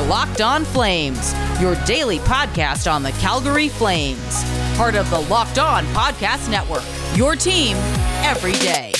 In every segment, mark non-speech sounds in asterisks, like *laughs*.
are Locked On Flames, your daily podcast on the Calgary Flames. Part of the Locked On Podcast Network, your team every day.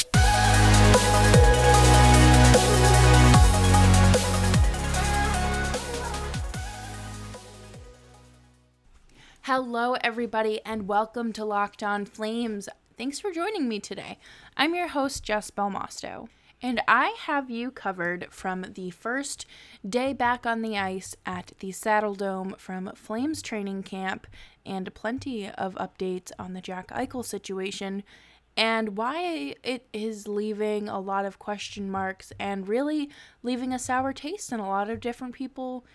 Hello, everybody, and welcome to Locked On Flames. Thanks for joining me today. I'm your host, Jess Belmosto. And I have you covered from the first day back on the ice at the Saddle Dome from Flames training camp and plenty of updates on the Jack Eichel situation and why it is leaving a lot of question marks and really leaving a sour taste in a lot of different people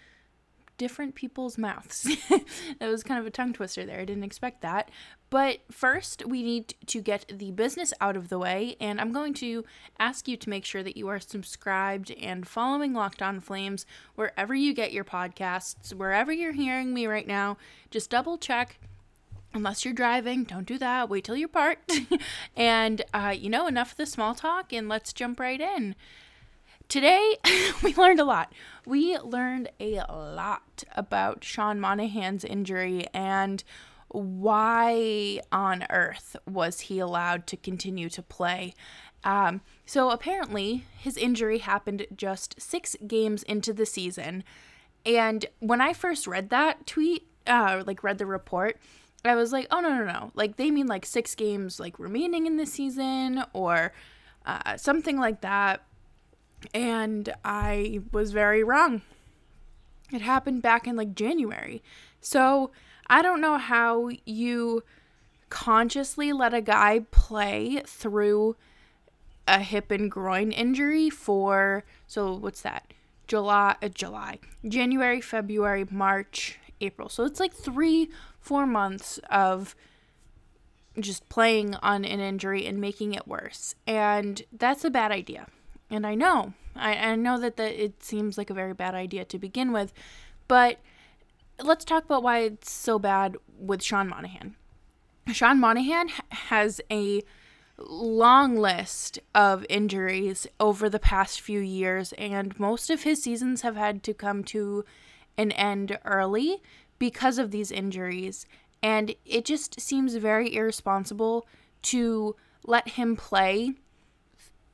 different people's mouths. *laughs* that was kind of a tongue twister there. I didn't expect that. But first, we need to get the business out of the way, and I'm going to ask you to make sure that you are subscribed and following Locked On Flames wherever you get your podcasts, wherever you're hearing me right now. Just double check. Unless you're driving, don't do that. Wait till you're parked. *laughs* and, uh, you know, enough of the small talk, and let's jump right in. Today, *laughs* we learned a lot. We learned a lot about Sean Monahan's injury and why on earth was he allowed to continue to play. Um, so, apparently, his injury happened just six games into the season. And when I first read that tweet, uh, like read the report, I was like, oh, no, no, no. Like, they mean like six games, like remaining in the season or uh, something like that and I was very wrong. It happened back in like January. So I don't know how you consciously let a guy play through a hip and groin injury for so what's that? July uh, July, January, February, March, April. So it's like 3 4 months of just playing on an injury and making it worse. And that's a bad idea. And I know, I, I know that the, it seems like a very bad idea to begin with, but let's talk about why it's so bad with Sean Monahan. Sean Monahan has a long list of injuries over the past few years, and most of his seasons have had to come to an end early because of these injuries. And it just seems very irresponsible to let him play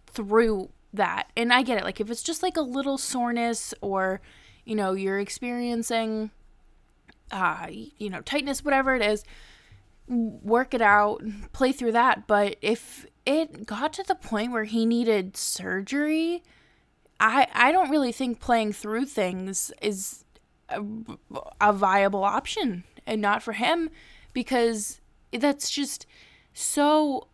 through that. And I get it. Like if it's just like a little soreness or, you know, you're experiencing uh, you know, tightness, whatever it is, work it out, play through that. But if it got to the point where he needed surgery, I I don't really think playing through things is a, a viable option and not for him because that's just so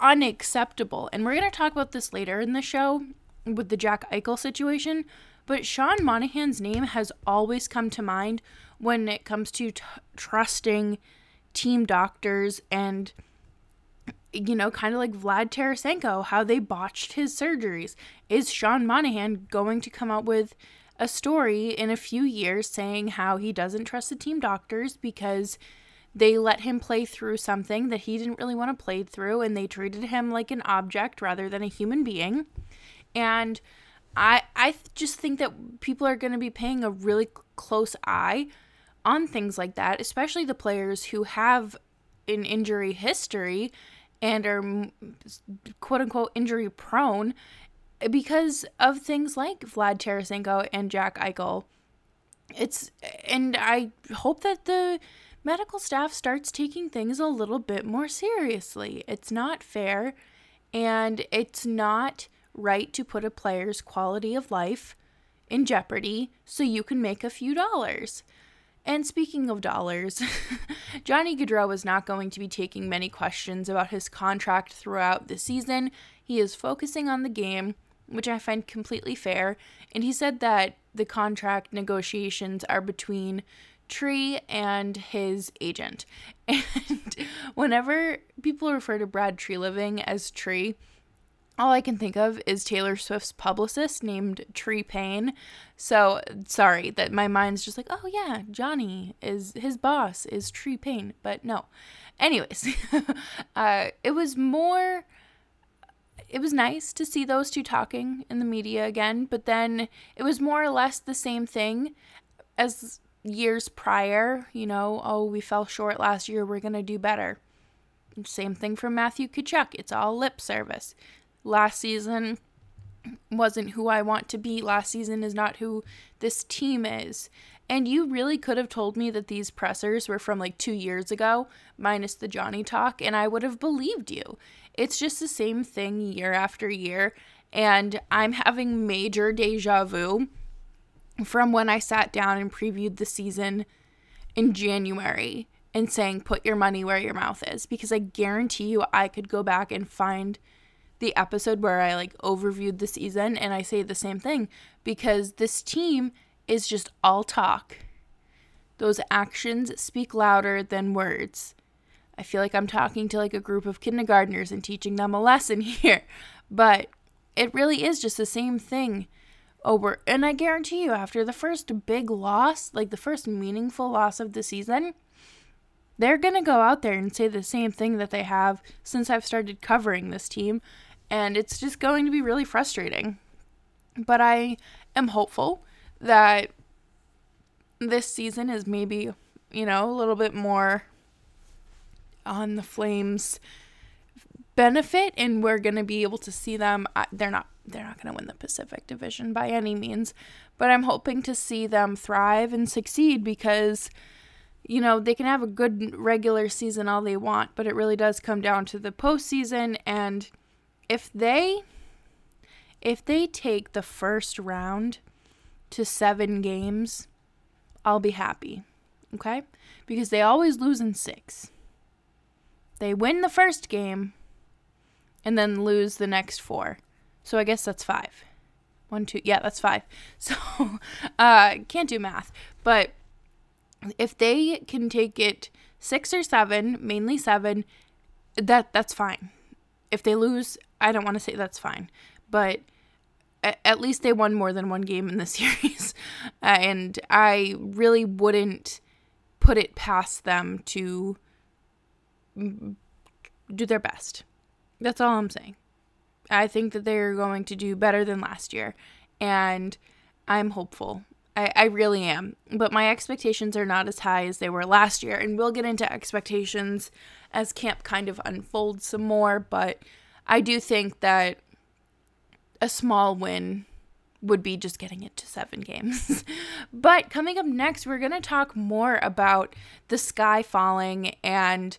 unacceptable. And we're going to talk about this later in the show with the Jack Eichel situation. But Sean Monahan's name has always come to mind when it comes to t- trusting team doctors and, you know, kind of like Vlad Tarasenko, how they botched his surgeries. Is Sean Monahan going to come out with a story in a few years saying how he doesn't trust the team doctors because they let him play through something that he didn't really want to play through and they treated him like an object rather than a human being and i i just think that people are going to be paying a really close eye on things like that especially the players who have an injury history and are quote unquote injury prone because of things like Vlad Tarasenko and Jack Eichel. It's and I hope that the medical staff starts taking things a little bit more seriously. It's not fair and it's not right to put a player's quality of life in jeopardy so you can make a few dollars. And speaking of dollars, *laughs* Johnny Gaudreau is not going to be taking many questions about his contract throughout the season. He is focusing on the game, which I find completely fair. And he said that the contract negotiations are between Tree and his agent. *laughs* And whenever people refer to Brad Treliving as Tree, all I can think of is Taylor Swift's publicist named Tree Paine. So sorry that my mind's just like, oh yeah, Johnny is his boss is Tree Paine, but no. Anyways, *laughs* uh, it was more. It was nice to see those two talking in the media again, but then it was more or less the same thing as years prior, you know, oh, we fell short last year, we're going to do better. Same thing for Matthew Tkachuk. It's all lip service. Last season wasn't who I want to be. Last season is not who this team is. And you really could have told me that these pressers were from like two years ago, minus the Johnny talk, and I would have believed you. It's just the same thing year after year. And I'm having major deja vu from when I sat down and previewed the season in January and saying, put your money where your mouth is. Because I guarantee you, I could go back and find the episode where I like overviewed the season and I say the same thing because this team is just all talk. Those actions speak louder than words. I feel like I'm talking to like a group of kindergartners and teaching them a lesson *laughs* here, but it really is just the same thing over. And I guarantee you, after the first big loss, like the first meaningful loss of the season, they're going to go out there and say the same thing that they have since I've started covering this team and it's just going to be really frustrating. But I am hopeful that this season is maybe, you know, a little bit more on the Flames benefit and we're going to be able to see them they're not they're not going to win the Pacific Division by any means, but I'm hoping to see them thrive and succeed because you know, they can have a good regular season all they want, but it really does come down to the postseason and if they if they take the first round to 7 games, I'll be happy. Okay? Because they always lose in 6. They win the first game and then lose the next 4. So I guess that's 5. One, two, yeah, that's five. *laughs* So, uh, can't do math. But if they can take it six or seven, mainly seven, that that's fine. If they lose, I don't want to say that's fine, but at least they won more than one game in the *laughs* series. and I really wouldn't put it past them to do their best. That's all I'm saying. I think that they're going to do better than last year. And I'm hopeful. I, I really am. But my expectations are not as high as they were last year. And we'll get into expectations as camp kind of unfolds some more. But I do think that a small win would be just getting it to seven games. *laughs* but coming up next, we're going to talk more about the sky falling and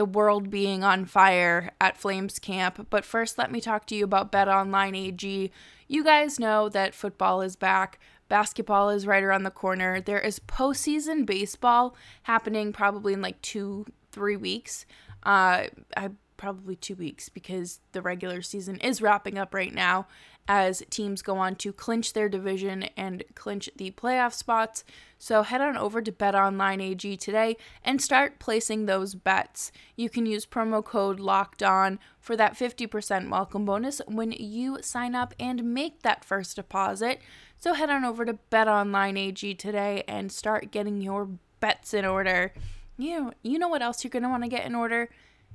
the world being on fire at Flames camp. But first, let me talk to you about Bet Online AG. You guys know that football is back. Basketball is right around the corner. There is postseason baseball happening probably in like two, three weeks. Uh, I probably two weeks because the regular season is wrapping up right now as teams go on to clinch their division and clinch the playoff spots. So head on over to BetOnline AG today and start placing those bets. You can use promo code LOCKED ON for that 50% welcome bonus when you sign up and make that first deposit. So head on over to BetOnline AG today and start getting your bets in order. You you know what else you're to want to get in order?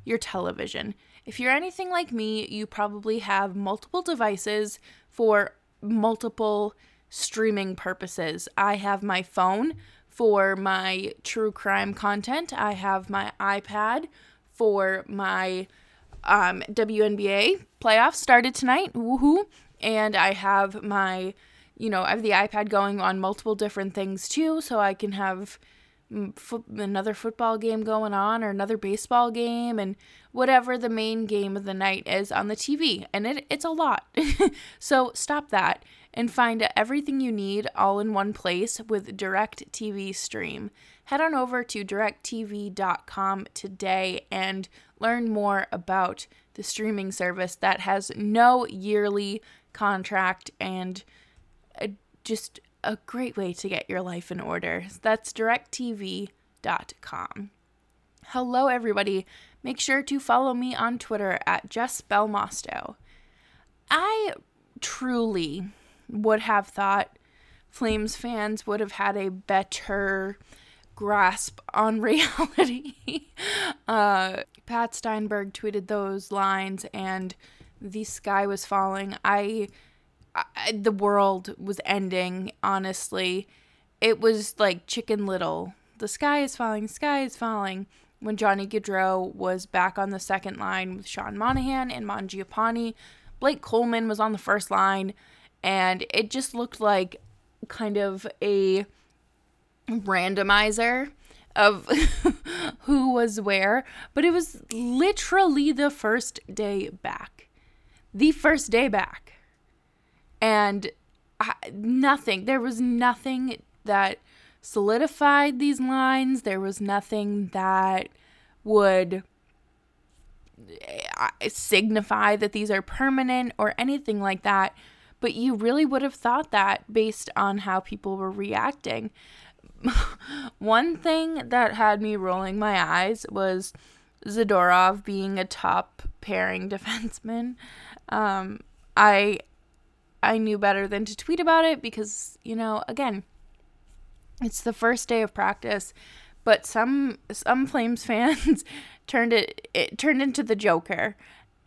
Your television. If you're anything like me, you probably have multiple devices for multiple streaming purposes. I have my phone for my true crime content, I have my iPad for my um, WNBA playoffs started tonight. Woohoo! And I have my, you know, I have the iPad going on multiple different things too, so I can have fo- another football game going on or another baseball game and whatever the main game of the night is on the TV. And it, it's a lot. *laughs* so stop that and find everything you need all in one place with Direct TV Stream. Head on over to directv.com today and learn more about the streaming service that has no yearly contract and uh, just a great way to get your life in order. That's directv.com. Hello, everybody. Make sure to follow me on Twitter at Jess Belmosto. I truly would have thought Flames fans would have had a better grasp on *laughs* reality. uh, Pat Steinberg tweeted those lines, and the sky was falling. I I, the world was ending, honestly. it was like Chicken Little. The sky is falling, sky is falling. When Johnny Gaudreau was back on the second line with Sean Monahan and Mangiapane, Blake Coleman was on the first line, and it just looked like kind of a randomizer of *laughs* who was where, but it was literally the first day back. The first day back. And I, nothing, there was nothing that solidified these lines. There was nothing that would eh, signify that these are permanent or anything like that. But you really would have thought that based on how people were reacting. *laughs* One thing that had me rolling my eyes was Zadorov being a top pairing *laughs* defenseman. Um, I I knew better than to tweet about it because, you know, again, it's the first day of practice, but some some Flames *laughs* fans turned it it turned into the Joker.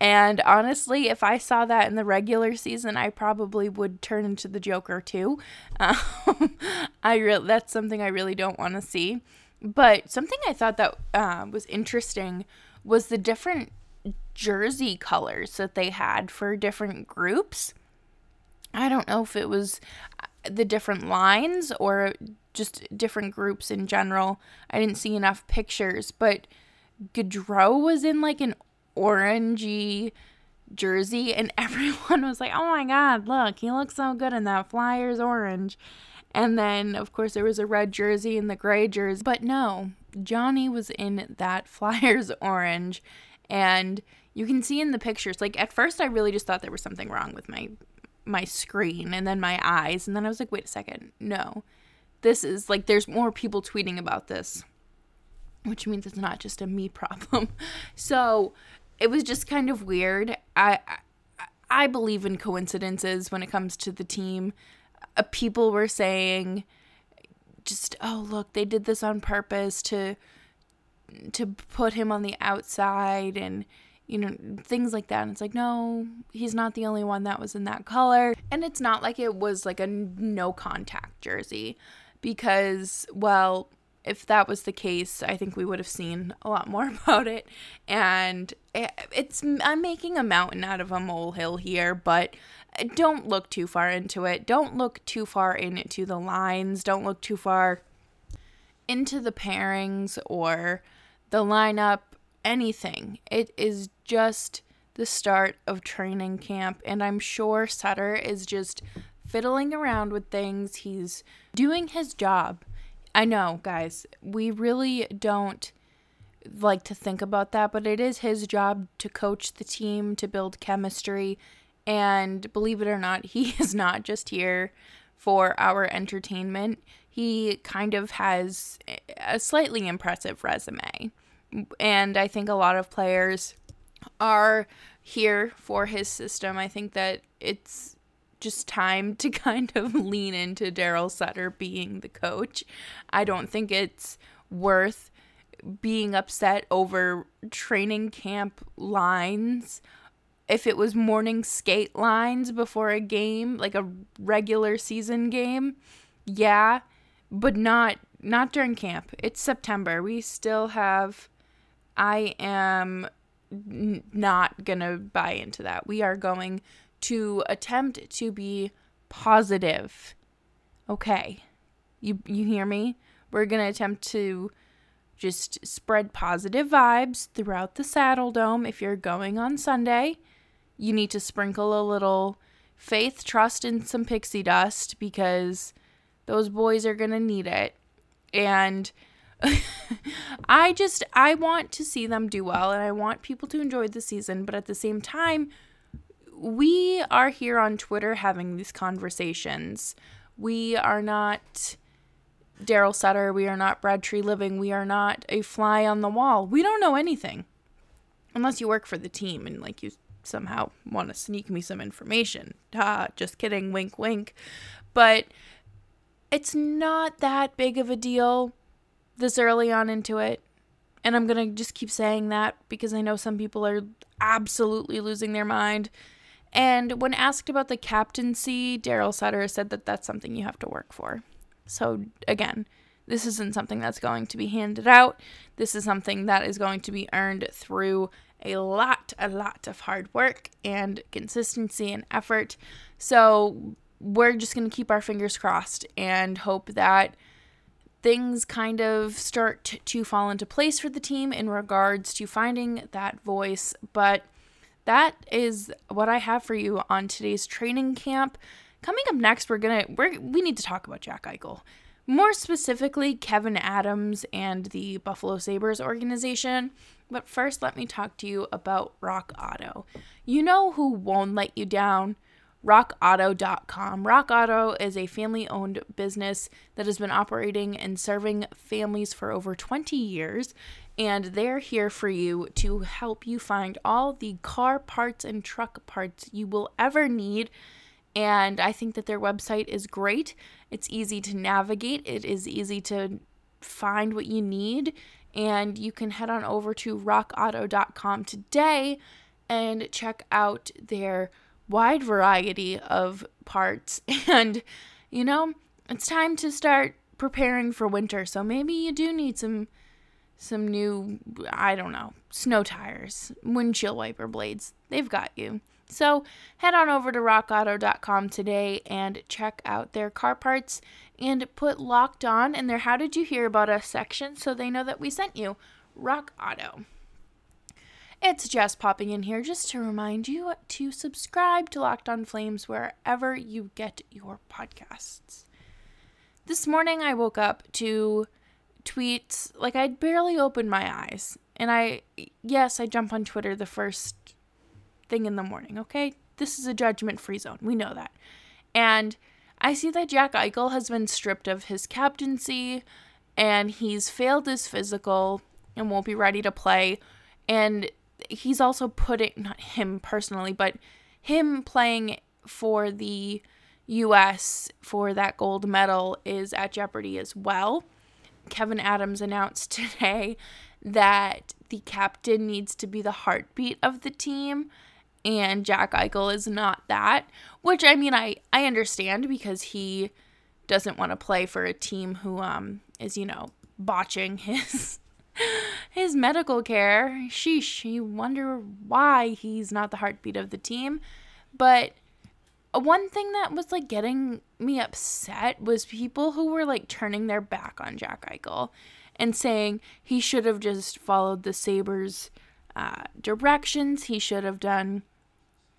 And honestly, if I saw that in the regular season, I probably would turn into the Joker too. *laughs* Um, I re- that's something I really don't want to see. But something I thought that uh, was interesting was the different jersey colors that they had for different groups. I don't know if it was uh, the different lines or just different groups in general. I didn't see enough pictures, but Gaudreau was in like an orangey jersey, and *laughs* everyone was like, "Oh my god, look, he looks so good in that Flyers orange." And then, of course, there was a red jersey and the gray jersey. But no, Johnny was in that *laughs* Flyers orange. And you can see in the pictures, like at first I really just thought there was something wrong with my my screen and then my eyes. And then I was like, wait a second, no. This is like there's more people tweeting about this. Which means it's not just a me *laughs* problem. So it was just kind of weird. I, I believe in coincidences when it comes to the team. Uh, people were saying just oh look, they did this on purpose to to put him on the outside and you know things like that and it's like no he's not the only one that was in that color and it's not like it was like a no contact jersey because well if that was the case, I think we would have seen a lot more *laughs* about it. And it's, I'm making a mountain out of a molehill here, but don't look too far into it. Don't look too far into the lines. Don't look too far into the pairings or the lineup, anything. It is just the start of training camp, and I'm sure Sutter is just fiddling around with things. He's doing his job I know, guys, we really don't like to think about that, but it is his job to coach the team, to build chemistry. And believe it or not, he *laughs* is not just here for our entertainment. He kind of has a slightly impressive resume. And I think a lot of players are here for his system. I think that it's just time to *laughs* kind of lean into Daryl Sutter being the coach. I don't think it's worth being upset over training camp lines. If it was morning skate lines before a game, like a regular season game, yeah, but not not during camp. It's September. We still have I am n- not going to buy into that. We are going to attempt to be positive. Okay. You you hear me? We're going to attempt to just spread positive vibes throughout the Saddle Dome. If you're going on Sunday, you need to sprinkle a little faith, trust, and some pixie dust because those boys are going to need it. And *laughs* I just I want to see them do well and I want people to enjoy the season, but at the same time, we are here on Twitter having these conversations. We are not Daryl Sutter. We are not Brad Treliving, We are not a fly on the wall. We don't know anything. Unless you work for the team and like you somehow want to sneak me some information. Ha, just kidding, wink wink. But it's not that big of a deal this early on into it. And I'm going to just keep saying that because I know some people are absolutely losing their mind and when asked about the captaincy, Daryl Sutter said that that's something you have to work for. So, again, this isn't something that's going to be handed out. This is something that is going to be earned through a lot, a lot of hard work and consistency and effort. So, we're just going to keep our fingers crossed and hope that things kind of start to fall into place for the team in regards to finding that voice. But that is what I have for you on today's training camp. Coming up next, we're gonna we're, we need to talk about Jack Eichel. More specifically, Kevyn Adams and the Buffalo Sabres organization. But first, let me talk to you about Rock Auto. You know who won't let you down? rockauto.com. Rock Auto is a family owned business that has been operating and serving families for over 20 years, and they're here for you to help you find all the car parts and truck parts you will ever need. And I think that their website is great. It's easy to navigate, it is easy to find what you need, and you can head on over to rockauto.com today and check out their wide variety of parts. *laughs* And, you know, it's time to start preparing for winter. So maybe you do need some some new I don't know, snow tires, windshield wiper blades. They've got you. So head on over to rockauto.com today and check out their car parts and put locked on in their how did you hear about us section so they know that we sent you. Rock Auto. It's Jess popping in here just to remind you to subscribe to Locked On Flames wherever you get your podcasts. This morning I woke up to tweets like I'd barely opened my eyes. And I, yes, I jump on Twitter the first thing in the morning, okay? This is a judgment free zone. We know that. And I see that Jack Eichel has been stripped of his captaincy and he's failed his physical and won't be ready to play. And he's also putting not him personally, but him playing for the US for that gold medal is at jeopardy as well. Kevyn Adams announced *laughs* today that the captain needs to be the heartbeat of the team and Jack Eichel is not that, which I mean I I understand because he doesn't want to play for a team who um is, you know, botching *laughs* his his medical care. Sheesh, you wonder why he's not the heartbeat of the team. But one thing that was like getting me upset was people who were like turning their back on Jack Eichel and saying he should have just followed the Sabres uh, directions. He should have done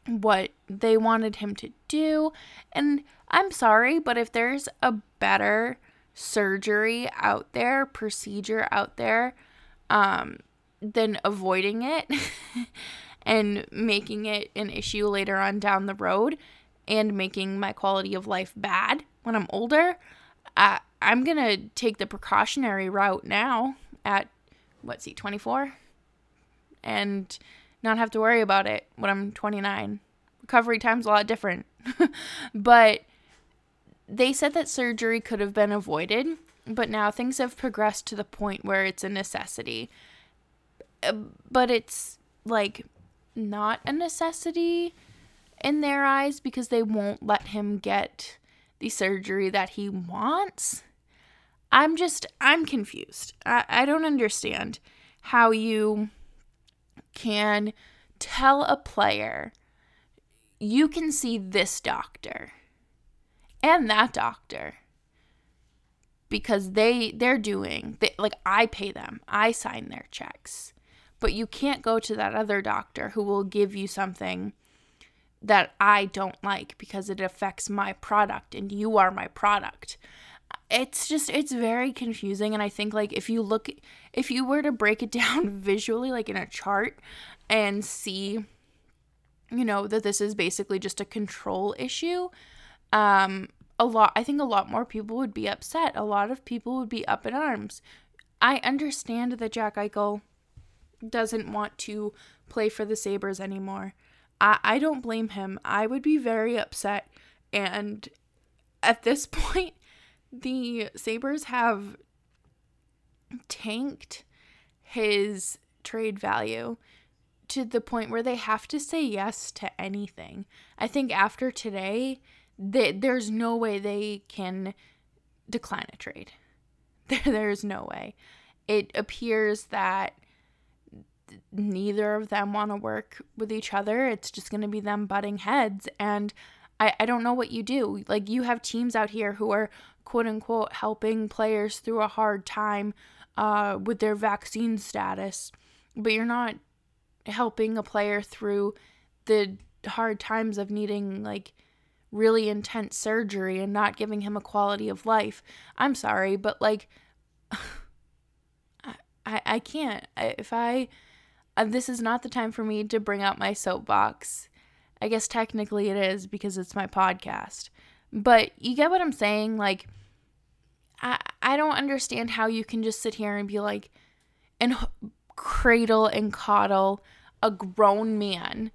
what they wanted him to do. And I'm sorry, but if there's a better surgery out there, procedure out there um, than avoiding it *laughs* and making it an issue later on down the road and making my quality of life bad when I'm older, uh, I'm going to take the precautionary route now at, what's he, 24? And not have to worry about it when I'm 29. Recovery time's a lot different. *laughs* but they said that surgery could have been avoided but now things have progressed to the point where it's a necessity. Uh, but it's like not a necessity in their eyes because they won't let him get the surgery that he wants. I'm just, I'm confused. I, I don't understand how you can tell a player you can see this doctor and that doctor because they they're doing they, like I pay them. I sign their checks. But you can't go to that other doctor who will give you something that I don't like because it affects my product and you are my product. It's just it's very confusing and I think like if you look if you were to break it *laughs* down visually like in a chart and see you know that this is basically just a control issue um a lot I think a lot more people would be upset. A lot of people would be up in arms. I understand that Jack Eichel doesn't want to play for the Sabres anymore. I, I don't blame him. I would be very upset. And at this *laughs* point, the Sabres have tanked his trade value to the point where they have to say yes to anything. I think after today, they, there's no way they can decline a trade. *laughs* There, there's no way. It appears that neither of them want to work with each other. It's just going to be them butting heads. And I, I don't know what you do. Like, you have teams out here who are quote unquote helping players through a hard time uh, with their vaccine status, but you're not helping a player through the hard times of needing like really intense surgery and not giving him a quality of life. I'm sorry, but like *sighs* I I can't. If I uh, this is not the time for me to bring out my soapbox. I guess technically it is because it's my podcast. But you get what I'm saying? Like I I don't understand how you can just sit here and be like and cradle and coddle a grown man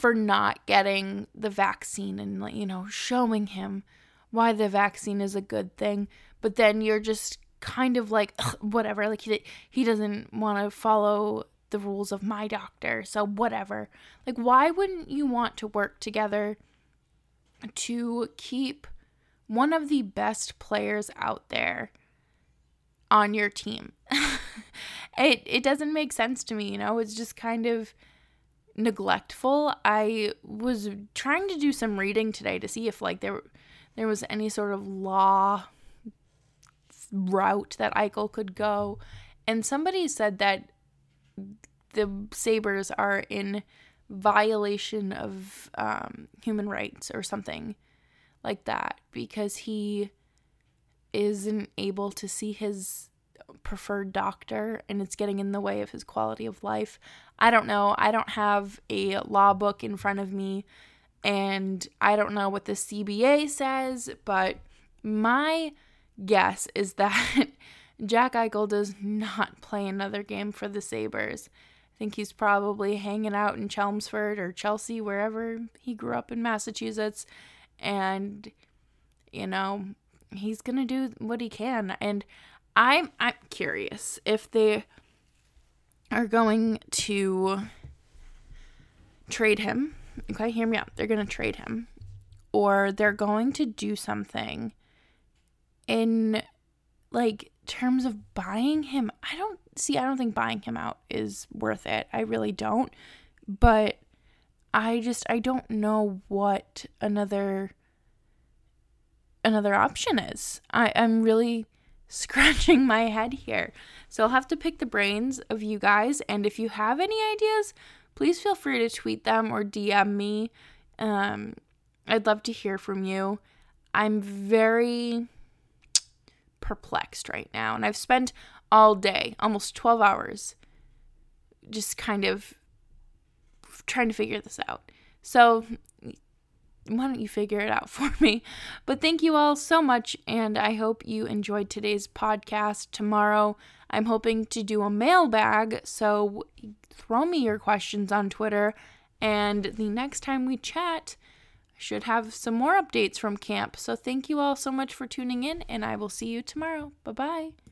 for not getting the vaccine and you know showing him why the vaccine is a good thing. But then you're just kind of like whatever like he, he doesn't want to follow the rules of my doctor so whatever. Like why wouldn't you want to work together to keep one of the best players out there on your team? *laughs* It it doesn't make sense to me you know? It's just kind of neglectful. I was trying to do some reading today to see if like there there was any sort of law route that Eichel could go, and somebody said that the Sabres are in violation of um, human rights or something like that because he isn't able to see his preferred doctor and it's getting in the way of his quality of life. I don't know. I don't have a law book in front of me and I don't know what the CBA says, but my guess is that *laughs* Jack Eichel does not play another game for the Sabres. I think he's probably hanging out in Chelmsford or Chelsea, wherever he grew up in Massachusetts. And, you know, he's going to do what he can. And I'm I'm curious if they are going to trade him. Okay, hear me out. They're going to trade him or they're going to do something in like terms of buying him. I don't see I don't think buying him out is worth it. I really don't. But I just I don't know what another another option is. I I'm really scratching my head here. So I'll have to pick the brains of you guys. And if you have any ideas, please feel free to tweet them or DM me. Um, I'd love to hear from you. I'm very perplexed right now. And I've spent all day, almost 12 hours, just kind of trying to figure this out. So why don't you figure it out *laughs* for me? But thank you all so much, and I hope you enjoyed today's podcast. Tomorrow, I'm hoping to do a mailbag, so throw me your questions on Twitter, and the next time we chat, I should have some more updates from camp. So thank you all so much for tuning in, and I will see you tomorrow. Bye bye.